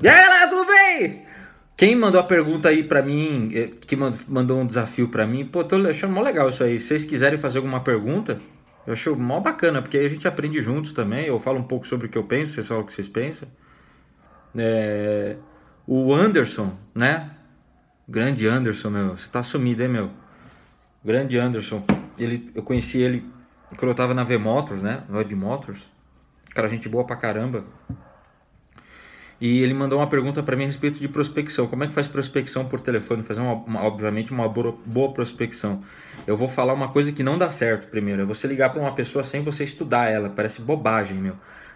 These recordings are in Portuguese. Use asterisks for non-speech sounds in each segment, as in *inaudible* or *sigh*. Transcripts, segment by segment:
E aí, galera, tudo bem? Quem mandou a pergunta aí pra mim, eh, que mandou um desafio pra mim, pô, tô achando mó legal isso aí. Se vocês quiserem fazer alguma pergunta, eu acho mó bacana, porque aí a gente aprende juntos também. Eu falo um pouco sobre o que eu penso, vocês falam o que vocês pensam. É... O Anderson, né? Grande Anderson, meu. Você tá sumido, hein, meu? Grande Anderson. Ele, eu conheci ele quando eu tava na V Motors, né? Web Motors. Cara, gente boa pra caramba. E ele mandou uma pergunta para mim a respeito de prospecção. Como é que faz prospecção por telefone? Fazer, uma, uma, obviamente, uma boa, prospecção. Eu vou falar uma coisa que não dá certo primeiro. É você ligar para uma pessoa sem você estudar ela. Parece bobagem, meu.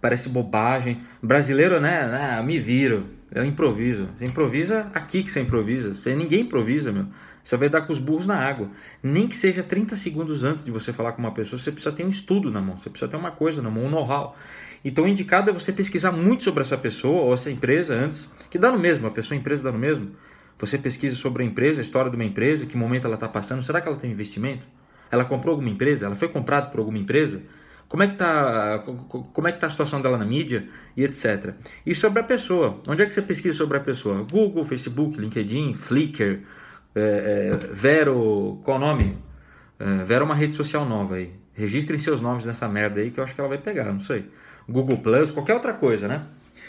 Parece bobagem. Brasileiro, né? Ah, me viro. Eu improviso. Você improvisa aqui que você improvisa. Você, ninguém improvisa, meu. Você vai dar com os burros na água. Nem que seja 30 segundos antes de você falar com uma pessoa, você precisa ter um estudo na mão. Você precisa ter uma coisa na mão, um know-how. Então, o indicado é você pesquisar muito sobre essa pessoa ou essa empresa antes, que dá no mesmo, a pessoa a empresa dá no mesmo. Você pesquisa sobre a empresa, a história de uma empresa, que momento ela está passando, será que ela tem investimento? Ela comprou alguma empresa? Ela foi comprada por alguma empresa? Como é que está como é que tá a situação dela na mídia e etc. E sobre a pessoa, onde é que você pesquisa sobre a pessoa? Google, Facebook, LinkedIn, Flickr, é, é, Vero, qual o nome? É, Vero é uma rede social nova aí. Registrem seus nomes nessa merda aí que eu acho que ela vai pegar, não sei. Google Plus, qualquer outra coisa, né?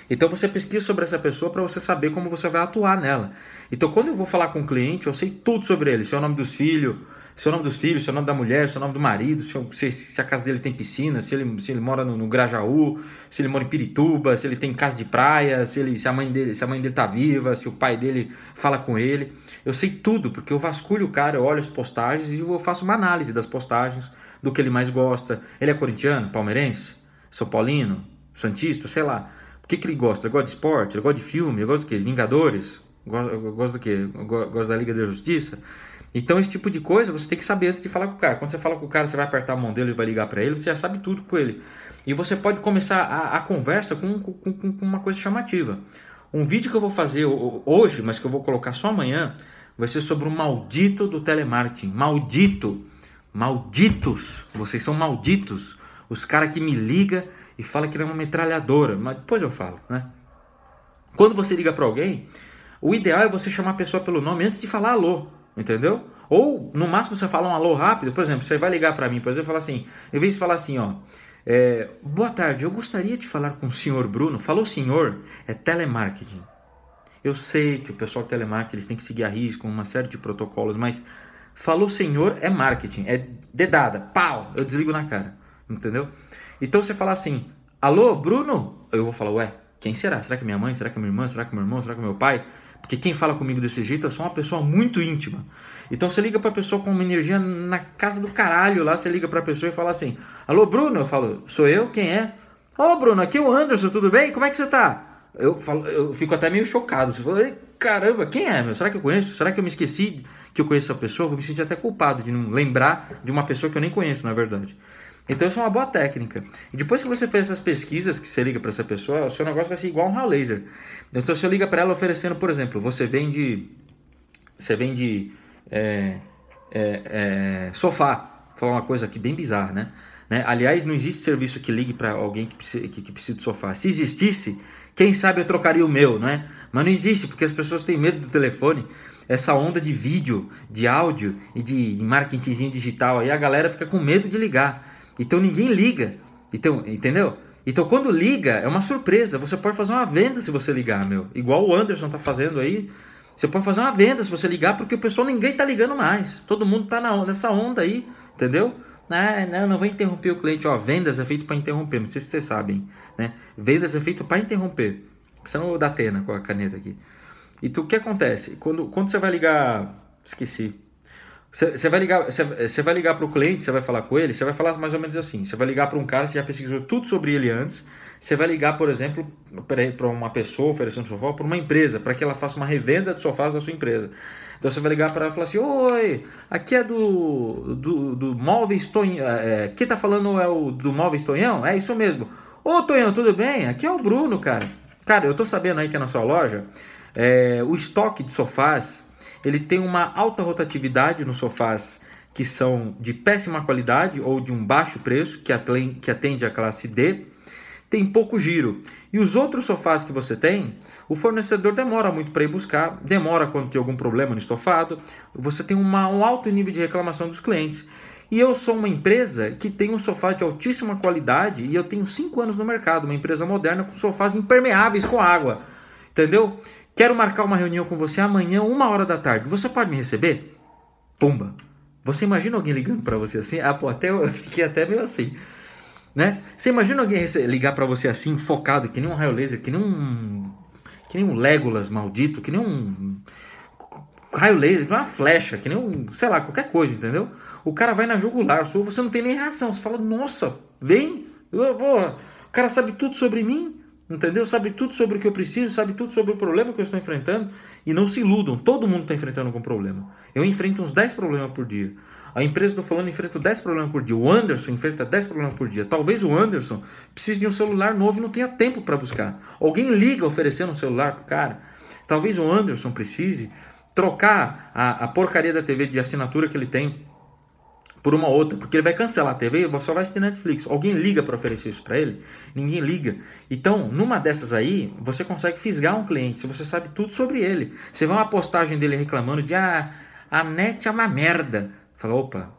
Então você pesquisa sobre essa pessoa para você saber como você vai atuar nela. Então quando eu vou falar com o um cliente, eu sei tudo sobre ele, seu é nome dos filhos, seu nome dos filhos, seu nome da mulher, seu nome do marido, se, se a casa dele tem piscina, se ele, se ele mora no, no, Grajaú, se ele mora em Pirituba, se ele tem casa de praia, se, ele, se, a mãe dele, se a mãe dele tá viva, se o pai dele fala com ele. Eu sei tudo, porque eu vasculho o cara, eu olho as postagens e eu faço uma análise das postagens, do que ele mais gosta. Ele é corintiano, palmeirense? São Paulino, Santista, sei lá. O que, que ele gosta? Ele gosta de esporte? Ele gosta de filme? Ele gosta do quê? Vingadores? Gosta, gosta do quê? Gosta da Liga da Justiça? Então, esse tipo de coisa você tem que saber antes de falar com o cara. Quando você fala com o cara, você vai apertar a mão dele e vai ligar para ele, você já sabe tudo com ele. E você pode começar a, a conversa com, com, com, uma coisa chamativa. Um vídeo que eu vou fazer hoje, mas que eu vou colocar só amanhã, vai ser sobre o maldito do telemarketing. Maldito! Malditos! Vocês são malditos! Os caras que me liga e fala que ele é uma metralhadora, mas depois eu falo, né? Quando você liga para alguém, o ideal é você chamar a pessoa pelo nome antes de falar alô, entendeu? Ou no máximo você fala um alô rápido, por exemplo, você vai ligar para mim, por exemplo, falar assim, em vez de falar assim, ó, é, boa tarde, eu gostaria de falar com o senhor Bruno. Falou senhor, é telemarketing. Eu sei que o pessoal de telemarketing têm que seguir a risco, uma série de protocolos, mas falou senhor é marketing, é dedada, pau, eu desligo na cara. Entendeu? Então você fala assim: Alô, Bruno? Eu vou falar: Ué, quem será? Será que é minha mãe? Será que é minha irmã? Será que é meu irmão? Será que é meu pai? Porque quem fala comigo desse jeito é só uma pessoa muito íntima. Então você liga pra pessoa com uma energia na casa do caralho lá, você liga pra pessoa e fala assim: Alô, Bruno? Eu falo: Sou eu? Quem é? Ô, oh, Bruno, aqui é o Anderson, tudo bem? Como é que você tá? Eu, falo, eu fico até meio chocado. Você fala: Caramba, quem é, meu? Será que eu conheço? Será que eu me esqueci que eu conheço essa pessoa? Vou me sentir até culpado de não lembrar de uma pessoa que eu nem conheço, na verdade. Então isso é uma boa técnica. E depois que você fez essas pesquisas, que você liga para essa pessoa, o seu negócio vai ser igual um raw laser. Então você liga para ela oferecendo, por exemplo, você vende, você vende é, é, é, sofá. Vou falar uma coisa aqui bem bizarra, né? né? Aliás, não existe serviço que ligue para alguém que precisa, que, que precisa de sofá. Se existisse, quem sabe eu trocaria o meu, né? Mas não existe, porque as pessoas têm medo do telefone. Essa onda de vídeo, de áudio e de marketingzinho digital aí, a galera fica com medo de ligar. Então ninguém liga. Então, entendeu? Então quando liga, é uma surpresa. Você pode fazer uma venda se você ligar, meu. Igual o Anderson tá fazendo aí. Você pode fazer uma venda se você ligar, porque o pessoal ninguém tá ligando mais. Todo mundo tá na, nessa onda aí, entendeu? Ah, não, não vou interromper o cliente. Ó, vendas é feito para interromper. Não sei se vocês sabem, né? Vendas é feito para interromper. Não dá tena com a caneta aqui. E tu, o que acontece? Quando, quando você vai ligar. Esqueci. Você vai ligar, você vai ligar para o cliente, você vai falar com ele, você vai falar mais ou menos assim. Você vai ligar para um cara, você já pesquisou tudo sobre ele antes. Você vai ligar, por exemplo, para uma pessoa oferecendo sofá, para uma empresa, para que ela faça uma revenda de sofás da sua empresa. Então você vai ligar para ela e falar assim: Oi, aqui é do, do, do Móveis Tonhão. É, é, quem tá falando é o do Móveis Tonhão? É isso mesmo. Ô Tonhão, tudo bem? Aqui é o Bruno, cara. Cara, eu tô sabendo aí que é na sua loja é, o estoque de sofás ele tem uma alta rotatividade nos sofás que são de péssima qualidade ou de um baixo preço, que atende a classe D. tem pouco giro. E os outros sofás que você tem, o fornecedor demora muito para ir buscar, demora quando tem algum problema no estofado, você tem uma, um alto nível de reclamação dos clientes. E eu sou uma empresa que tem um sofá de altíssima qualidade e eu tenho 5 anos no mercado, uma empresa moderna com sofás impermeáveis com água. Entendeu? Quero marcar uma reunião com você amanhã, uma hora da tarde. Você pode me receber? Pumba. Você imagina alguém ligando para você assim? Ah, pô, até eu *laughs* fiquei até meio assim. Né? Você imagina alguém ligar para você assim, focado, que nem um raio laser, que nem um. que nem um Legolas maldito, que nem um. raio laser, que nem uma flecha, que nem um. sei lá, qualquer coisa, entendeu? O cara vai na jugular sua, você não tem nem reação. Você fala, nossa, vem! Eu, pô, o cara sabe tudo sobre mim, entendeu? Sabe tudo sobre o que eu preciso, sabe tudo sobre o problema que eu estou enfrentando. E não se iludam, todo mundo está enfrentando algum problema. Eu enfrento uns 10 problemas por dia. A empresa do falando enfrenta 10 problemas por dia. O Anderson enfrenta 10 problemas por dia. Talvez o Anderson precise de um celular novo e não tenha tempo para buscar. Alguém liga oferecendo um celular pro cara. Talvez o Anderson precise trocar a, a porcaria da TV de assinatura que ele tem por uma outra, porque ele vai cancelar a TV e só vai assistir Netflix. Alguém liga para oferecer isso para ele? Ninguém liga. Então, numa dessas aí, você consegue fisgar um cliente, se você sabe tudo sobre ele. Você vê uma postagem dele reclamando de ah, a net é uma merda. Fala, opa.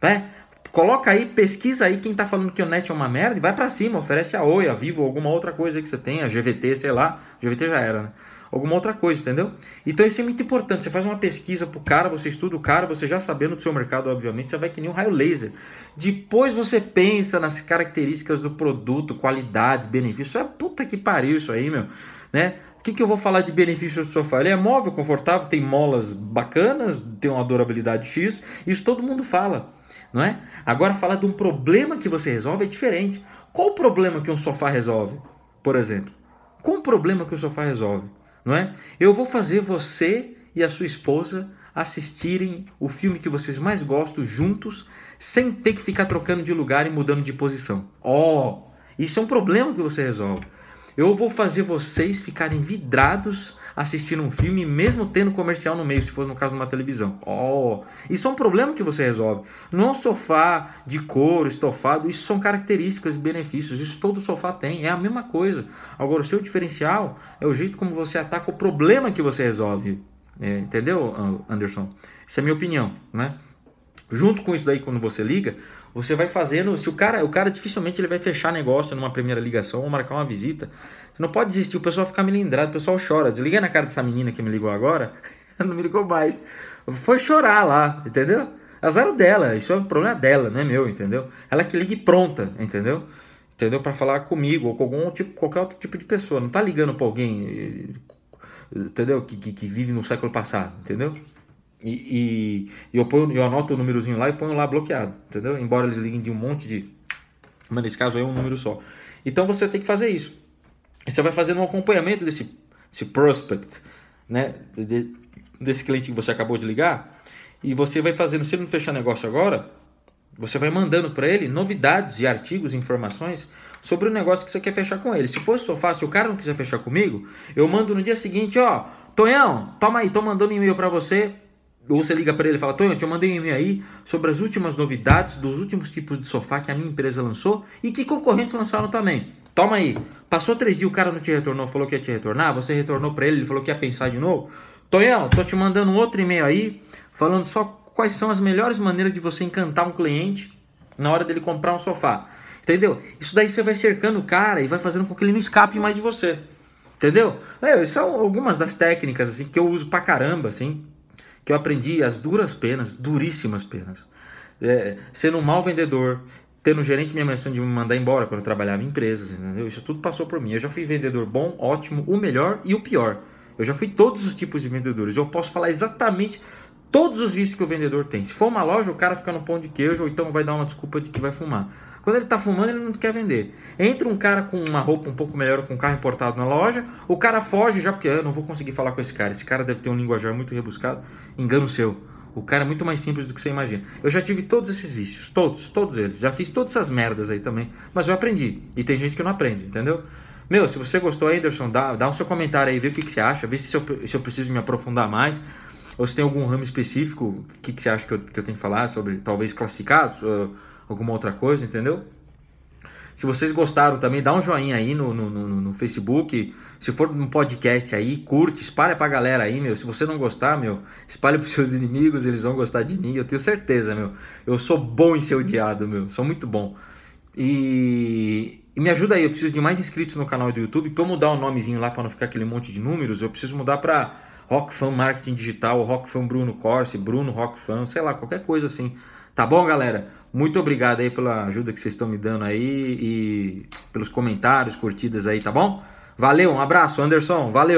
É, coloca aí, pesquisa aí quem tá falando que o net é uma merda e vai para cima, oferece a Oi, a Vivo, alguma outra coisa que você tenha, GVT, sei lá. GVT já era, né? Alguma outra coisa, entendeu? Então isso é muito importante. Você faz uma pesquisa pro cara, você estuda o cara, você já sabendo do seu mercado, obviamente, você vai que nem um raio laser. Depois você pensa nas características do produto, qualidades, benefícios. É puta que pariu isso aí, meu, né? O que, que eu vou falar de benefícios do sofá? Ele é móvel, confortável, tem molas bacanas, tem uma durabilidade X, isso todo mundo fala, não é? Agora falar de um problema que você resolve é diferente. Qual o problema que um sofá resolve, por exemplo? Qual o problema que o sofá resolve? Não é? Eu vou fazer você e a sua esposa assistirem o filme que vocês mais gostam juntos, sem ter que ficar trocando de lugar e mudando de posição. Oh, isso é um problema que você resolve. Eu vou fazer vocês ficarem vidrados assistindo um filme, mesmo tendo comercial no meio, se for no caso uma televisão. Oh, isso é um problema que você resolve. Não é um sofá de couro, estofado, isso são características e benefícios. Isso todo sofá tem, é a mesma coisa. Agora, o seu diferencial é o jeito como você ataca o problema que você resolve. É, entendeu, Anderson? Isso é a minha opinião, né? Junto com isso daí, quando você liga, você vai fazendo. Se o cara, o cara dificilmente ele vai fechar negócio numa primeira ligação ou marcar uma visita. Você não pode desistir, o pessoal fica melindrado, o pessoal chora. Desliga na cara dessa menina que me ligou agora, *laughs* não me ligou mais. Foi chorar lá, entendeu? Azar dela, isso é um problema dela, não é meu, entendeu? Ela que ligue pronta, entendeu? Entendeu? Para falar comigo ou com algum tipo, qualquer outro tipo de pessoa. Não tá ligando para alguém, entendeu? Que, que, que vive no século passado, entendeu? E, e, eu, ponho, eu anoto o númerozinho lá e ponho lá bloqueado, entendeu? Embora eles liguem de um monte de. Mas nesse caso é um número só. Então você tem que fazer isso. Você vai fazendo um acompanhamento desse, desse prospect, né? De, desse cliente que você acabou de ligar. E você vai fazendo, se ele não fechar negócio agora, você vai mandando para ele novidades e artigos, informações sobre o negócio que você quer fechar com ele. Se fosse só fácil, o cara não quiser fechar comigo, eu mando no dia seguinte, ó, Tonhão, toma aí, tô mandando e-mail para você. Ou você liga para ele e fala, Tonhão, eu te mandei um e-mail aí sobre as últimas novidades dos últimos tipos de sofá que a minha empresa lançou e que concorrentes lançaram também. Toma aí. Passou três dias, o cara não te retornou, falou que ia te retornar, você retornou para ele, ele falou que ia pensar de novo. Tonhão, tô te mandando um outro e-mail aí, falando só quais são as melhores maneiras de você encantar um cliente na hora dele comprar um sofá. Entendeu? Isso daí você vai cercando o cara e vai fazendo com que ele não escape mais de você. Entendeu? É, são algumas das técnicas assim que eu uso pra caramba, assim, que eu aprendi as duras penas, duríssimas penas. É, sendo um mau vendedor, tendo gerente minha menção de me mandar embora quando eu trabalhava em empresas, entendeu? Isso tudo passou por mim. Eu já fui vendedor bom, ótimo, o melhor e o pior. Eu já fui todos os tipos de vendedores. Eu posso falar exatamente todos os vícios que o vendedor tem. Se for uma loja, o cara fica no pão de queijo ou então vai dar uma desculpa de que vai fumar. Quando ele está fumando, ele não quer vender. Entra um cara com uma roupa um pouco melhor, com um carro importado na loja, o cara foge já porque ah, eu não vou conseguir falar com esse cara. Esse cara deve ter um linguajar muito rebuscado. Engano seu. O cara é muito mais simples do que você imagina. Eu já tive todos esses vícios, todos, todos eles. Já fiz todas essas merdas aí também, mas eu aprendi. E tem gente que não aprende, entendeu? Meu, se você gostou, Anderson, dá, dá o seu comentário aí, vê o que, que você acha, vê se eu, se eu preciso me aprofundar mais, ou se tem algum ramo específico, que, que você acha que eu, que eu tenho que falar sobre, talvez classificados, alguma outra coisa, entendeu? Se vocês gostaram também, dá um joinha aí no, no, no, no Facebook. Se for um podcast aí, curte, espalha pra galera aí, meu. Se você não gostar, meu, espalha pros *laughs* seus inimigos, eles vão gostar de mim, eu tenho certeza, meu. Eu sou bom em ser odiado, meu. Sou muito bom. E, e me ajuda aí, eu preciso de mais inscritos no canal do YouTube. Pra eu mudar o nomezinho lá pra não ficar aquele monte de números, eu preciso mudar pra Rock Fan Marketing Digital, Rock Fan Bruno Corse, Bruno Rock Fan, sei lá, qualquer coisa assim. Tá bom, galera? Muito obrigado aí pela ajuda que vocês estão me dando aí e pelos comentários, curtidas aí, tá bom? Valeu, um abraço, Anderson, valeu!